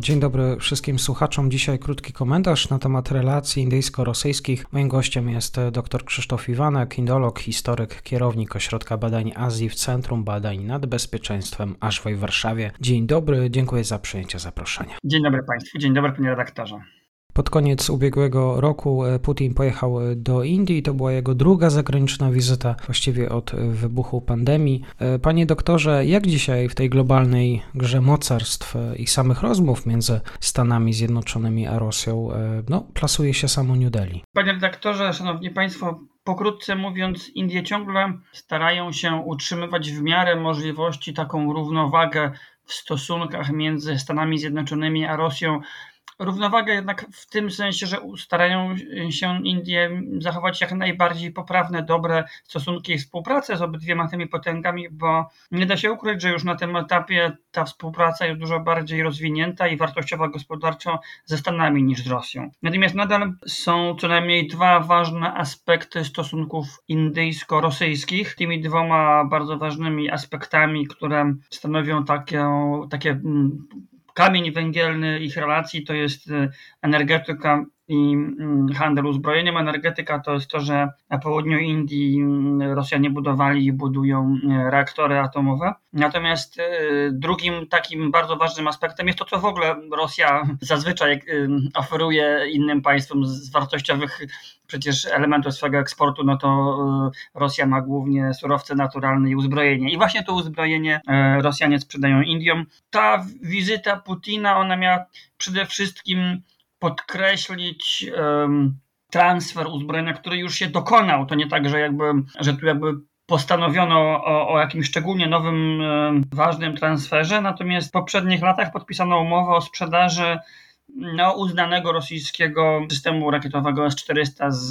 Dzień dobry wszystkim słuchaczom. Dzisiaj krótki komentarz na temat relacji indyjsko-rosyjskich. Moim gościem jest dr Krzysztof Iwanek, indolog, historyk, kierownik Ośrodka Badań Azji w Centrum Badań nad Bezpieczeństwem Ashway w Warszawie. Dzień dobry, dziękuję za przyjęcie zaproszenia. Dzień dobry Państwu, dzień dobry Panie redaktorze. Pod koniec ubiegłego roku e, Putin pojechał e, do Indii. To była jego druga zagraniczna wizyta, właściwie od e, wybuchu pandemii. Panie doktorze, jak dzisiaj w tej globalnej grze mocarstw i samych rozmów między Stanami Zjednoczonymi a Rosją no, plasuje się samo New Delhi? Panie redaktorze, szanowni państwo, Pokrótce mówiąc, Indie ciągle starają się utrzymywać w miarę możliwości taką równowagę w stosunkach między Stanami Zjednoczonymi a Rosją równowagę jednak w tym sensie, że starają się Indie zachować jak najbardziej poprawne, dobre stosunki i współpracę z obydwiema tymi potęgami, bo nie da się ukryć, że już na tym etapie ta współpraca jest dużo bardziej rozwinięta i wartościowa gospodarczo ze Stanami niż z Rosją. Natomiast nadal są co najmniej dwa ważne aspekty stosunków indyjsko-rosyjskich. Tymi dwoma bardzo ważnymi aspektami, które stanowią takie, takie mm, kamień węgielny ich relacji to jest y, energetyka i mm, handel uzbrojeniem. Energetyka to jest to, że na południu Indii mm, Rosjanie budowali i budują y, reaktory atomowe. Natomiast y, drugim takim bardzo ważnym aspektem jest to, co w ogóle Rosja zazwyczaj oferuje innym państwom z wartościowych przecież elementów swojego eksportu, no to Rosja ma głównie surowce naturalne i uzbrojenie. I właśnie to uzbrojenie Rosjanie sprzedają Indiom. Ta wizyta Putina, ona miała przede wszystkim podkreślić transfer uzbrojenia, który już się dokonał. To nie tak, że jakby, że tu jakby postanowiono o, o jakimś szczególnie nowym, ważnym transferze, natomiast w poprzednich latach podpisano umowę o sprzedaży no, uznanego rosyjskiego systemu rakietowego S-400 z,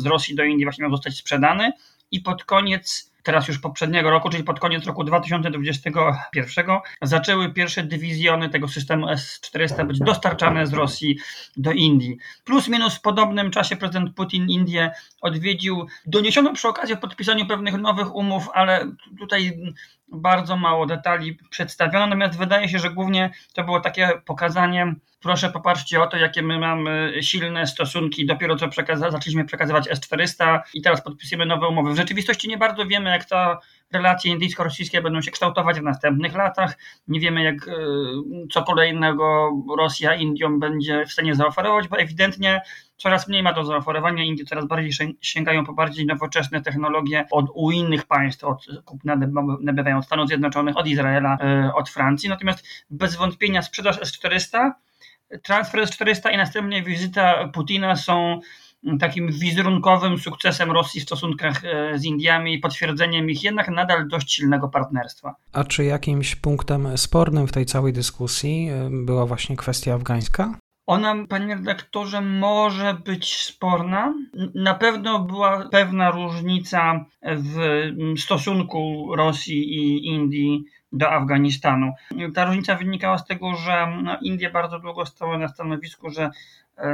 z Rosji do Indii właśnie miał zostać sprzedany i pod koniec teraz już poprzedniego roku, czyli pod koniec roku 2021, zaczęły pierwsze dywizjony tego systemu S-400 być dostarczane z Rosji do Indii. Plus minus w podobnym czasie prezydent Putin Indię odwiedził. Doniesiono przy okazji o podpisaniu pewnych nowych umów, ale tutaj bardzo mało detali przedstawiono, natomiast wydaje się, że głównie to było takie pokazanie, proszę popatrzcie o to, jakie my mamy silne stosunki, dopiero co przekaza zaczęliśmy przekazywać S-400 i teraz podpisujemy nowe umowy. W rzeczywistości nie bardzo wiemy, jak to relacje indyjsko-rosyjskie będą się kształtować w następnych latach. Nie wiemy, jak e, co kolejnego Rosja Indiom będzie w stanie zaoferować, bo ewidentnie coraz mniej ma do zaoferowania. Indie coraz bardziej sięgają po bardziej nowoczesne technologie od u innych państw, od kupna nabywają od Stanów Zjednoczonych, od Izraela, e, od Francji. Natomiast bez wątpienia sprzedaż S-400, transfer S-400 i następnie wizyta Putina są takim wizerunkowym sukcesem Rosji w stosunkach e, z Indiami i potwierdzeniem ich jednak nadal dość silnego partnerstwa. A czy jakimś punktem spornym w tej całej dyskusji e, była właśnie kwestia afgańska? Ona, panie redaktorze, może być sporna. Na pewno była pewna różnica w stosunku Rosji i Indii do Afganistanu. Ta różnica wynikała z tego, że no, Indie bardzo długo stały na stanowisku, że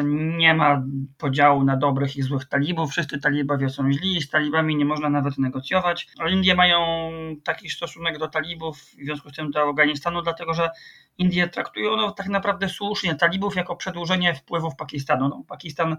nie ma podziału na dobrych i złych talibów. Wszyscy talibowie są źli, z talibami nie można nawet negocjować. Indie mają taki stosunek do talibów, w związku z tym do Afganistanu, dlatego że Indie traktują no, tak naprawdę słusznie talibów jako przedłużenie wpływów Pakistanu. No, Pakistan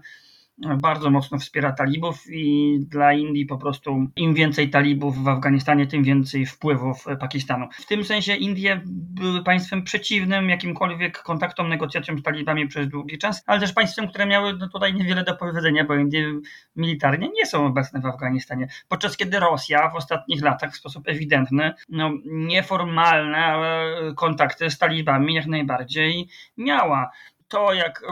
bardzo mocno wspiera talibów i dla Indii po prostu im więcej talibów w Afganistanie, tym więcej wpływów Pakistanu. W tym sensie Indie były państwem przeciwnym jakimkolwiek kontaktom, negocjacjom z talibami przez długi czas, ale też państwem, które miały no, tutaj niewiele do powiedzenia, bo Indie militarnie nie są obecne w Afganistanie. Podczas kiedy Rosja w ostatnich latach w sposób ewidentny, no, nieformalne ale kontakty z talibami jak najbardziej miała to, jak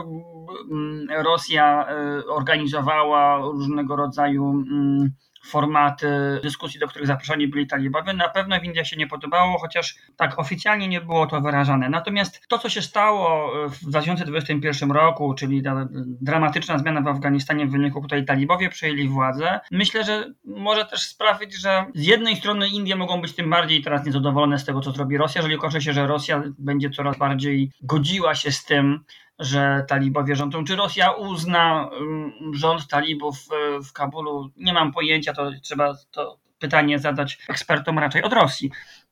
Rosja e, organizowała różnego rodzaju mm, formaty dyskusji, do których zaproszeni byli talibowie. Na pewno w Indiach się nie podobało, chociaż tak oficjalnie nie było to wyrażane. Natomiast to, co się stało w 2021 roku, czyli ta dramatyczna zmiana w Afganistanie, w wyniku której talibowie przejęli władzę, myślę, że może też sprawić, że z jednej strony Indie mogą być tym bardziej teraz niezadowolone z tego, co zrobi Rosja, jeżeli okaże się, że Rosja będzie coraz bardziej godziła się z tym, że talibowie rządzą. Czy Rosja uzna mm, rząd talibów w Kabulu? Nie mam pojęcia, to trzeba to pytanie zadać ekspertom raczej od Rosji.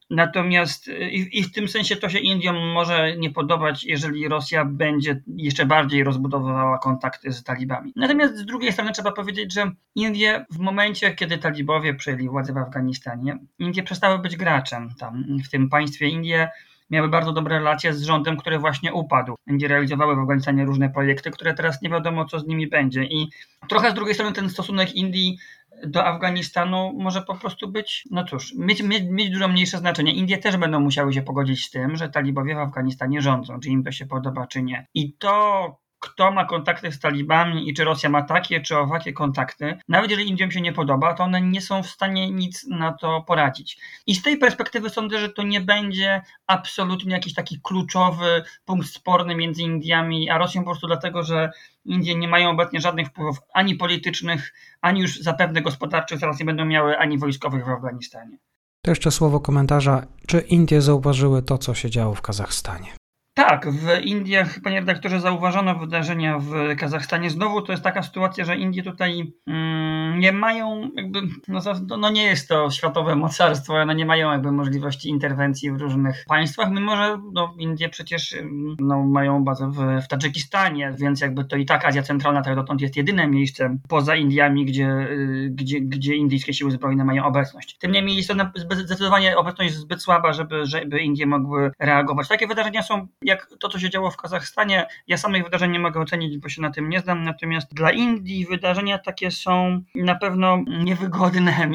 Natomiast i, i, w tym sensie to się Indiom może nie podobać, jeżeli Rosja będzie jeszcze bardziej rozbudowywała kontakty z talibami. Natomiast z drugiej strony trzeba powiedzieć, że Indie w momencie, kiedy talibowie przejęli władzę w Afganistanie, Indie przestały być graczem tam. W tym państwie Indie miały bardzo dobre relacje z rządem, który właśnie upadł. Indie realizowały w Afganistanie różne projekty, które teraz nie wiadomo, co z nimi będzie. I trochę z drugiej strony ten stosunek Indii do Afganistanu może po prostu być, no cóż, mieć, mieć, mieć dużo mniejsze znaczenie. Indie też będą musiały się pogodzić z tym, że talibowie w Afganistanie rządzą, czy im to się podoba, czy nie. I to, kto ma kontakty z talibami i czy Rosja ma takie czy owakie kontakty, nawet jeżeli Indiom się nie podoba, to one nie są w stanie nic na to poradzić. I z tej perspektywy sądzę, że to nie będzie absolutnie jakiś taki kluczowy punkt sporny między Indiami a Rosją, po prostu dlatego, że Indie nie mają obecnie żadnych wpływów ani politycznych, ani już zapewne gospodarczych, zaraz nie będą miały ani wojskowych w Afganistanie. To jeszcze słowo komentarza. Czy Indie zauważyły to, co się działo w Kazachstanie? Tak, w Indiach, panie redaktorze, zauważono wydarzenia w Kazachstanie. Znowu to jest taka sytuacja, że Indie tutaj mm, nie mają, jakby, no, no, nie jest to światowe mocarstwo, one nie mają jakby możliwości interwencji w różnych państwach, mimo że no, Indie przecież no, mają bazę w, w Tadżykistanie, więc jakby to i tak Azja Centralna tak dotąd jest jedyne miejsce poza Indiami, gdzie, y, gdzie, gdzie indyjskie siły zbrojne mają obecność. Tym niemniej jest to zdecydowanie obecność zbyt słaba, żeby, żeby Indie mogły reagować. Takie wydarzenia są jak to, co się działo w Kazachstanie, ja samych wydarzeń nie mogę ocenić, bo się na tym nie znam, natomiast dla Indii wydarzenia takie są na pewno niewygodne,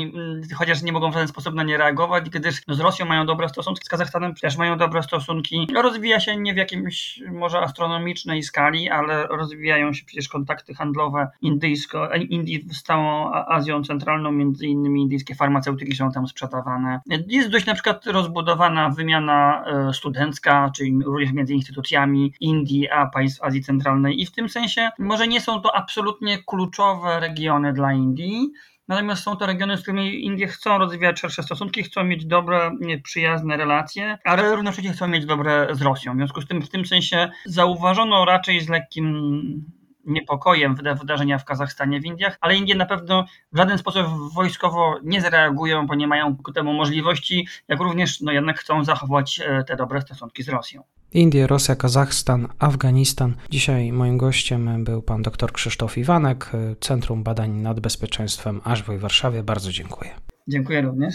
chociaż nie mogą w żaden sposób na nie reagować, gdyż no, z Rosją mają dobre stosunki, z Kazachstanem też mają dobre stosunki. Rozwija się nie w jakimś może astronomicznej skali, ale rozwijają się przecież kontakty handlowe indyjsko, Indii z całą Azją Centralną, między innymi indyjskie farmaceutyki są tam sprzedawane. Jest dość na przykład rozbudowana wymiana e, studencka, czyli również między instytucjami Indii a państw Azji Centralnej i w tym sensie może nie są to absolutnie kluczowe regiony dla Indii, Natomiast są to regiony, z którymi Indie chcą rozwijać szersze stosunki, chcą mieć dobre, przyjazne relacje, ale równocześnie chcą mieć dobre z Rosją. W związku z tym, w tym sensie zauważono raczej z lekkim niepokojem wydarzenia w Kazachstanie, w Indiach, ale Indie na pewno w żaden sposób wojskowo nie zareagują, bo nie mają ku temu możliwości, jak również no, jednak chcą zachować e, te dobre stosunki z Rosją. Indie, Rosja, Kazachstan, Afganistan. Dzisiaj moim gościem był pan dr Krzysztof Iwanek, e, Centrum Badań nad Bezpieczeństwem AŚWO w Warszawie. Bardzo dziękuję. Dziękuję również.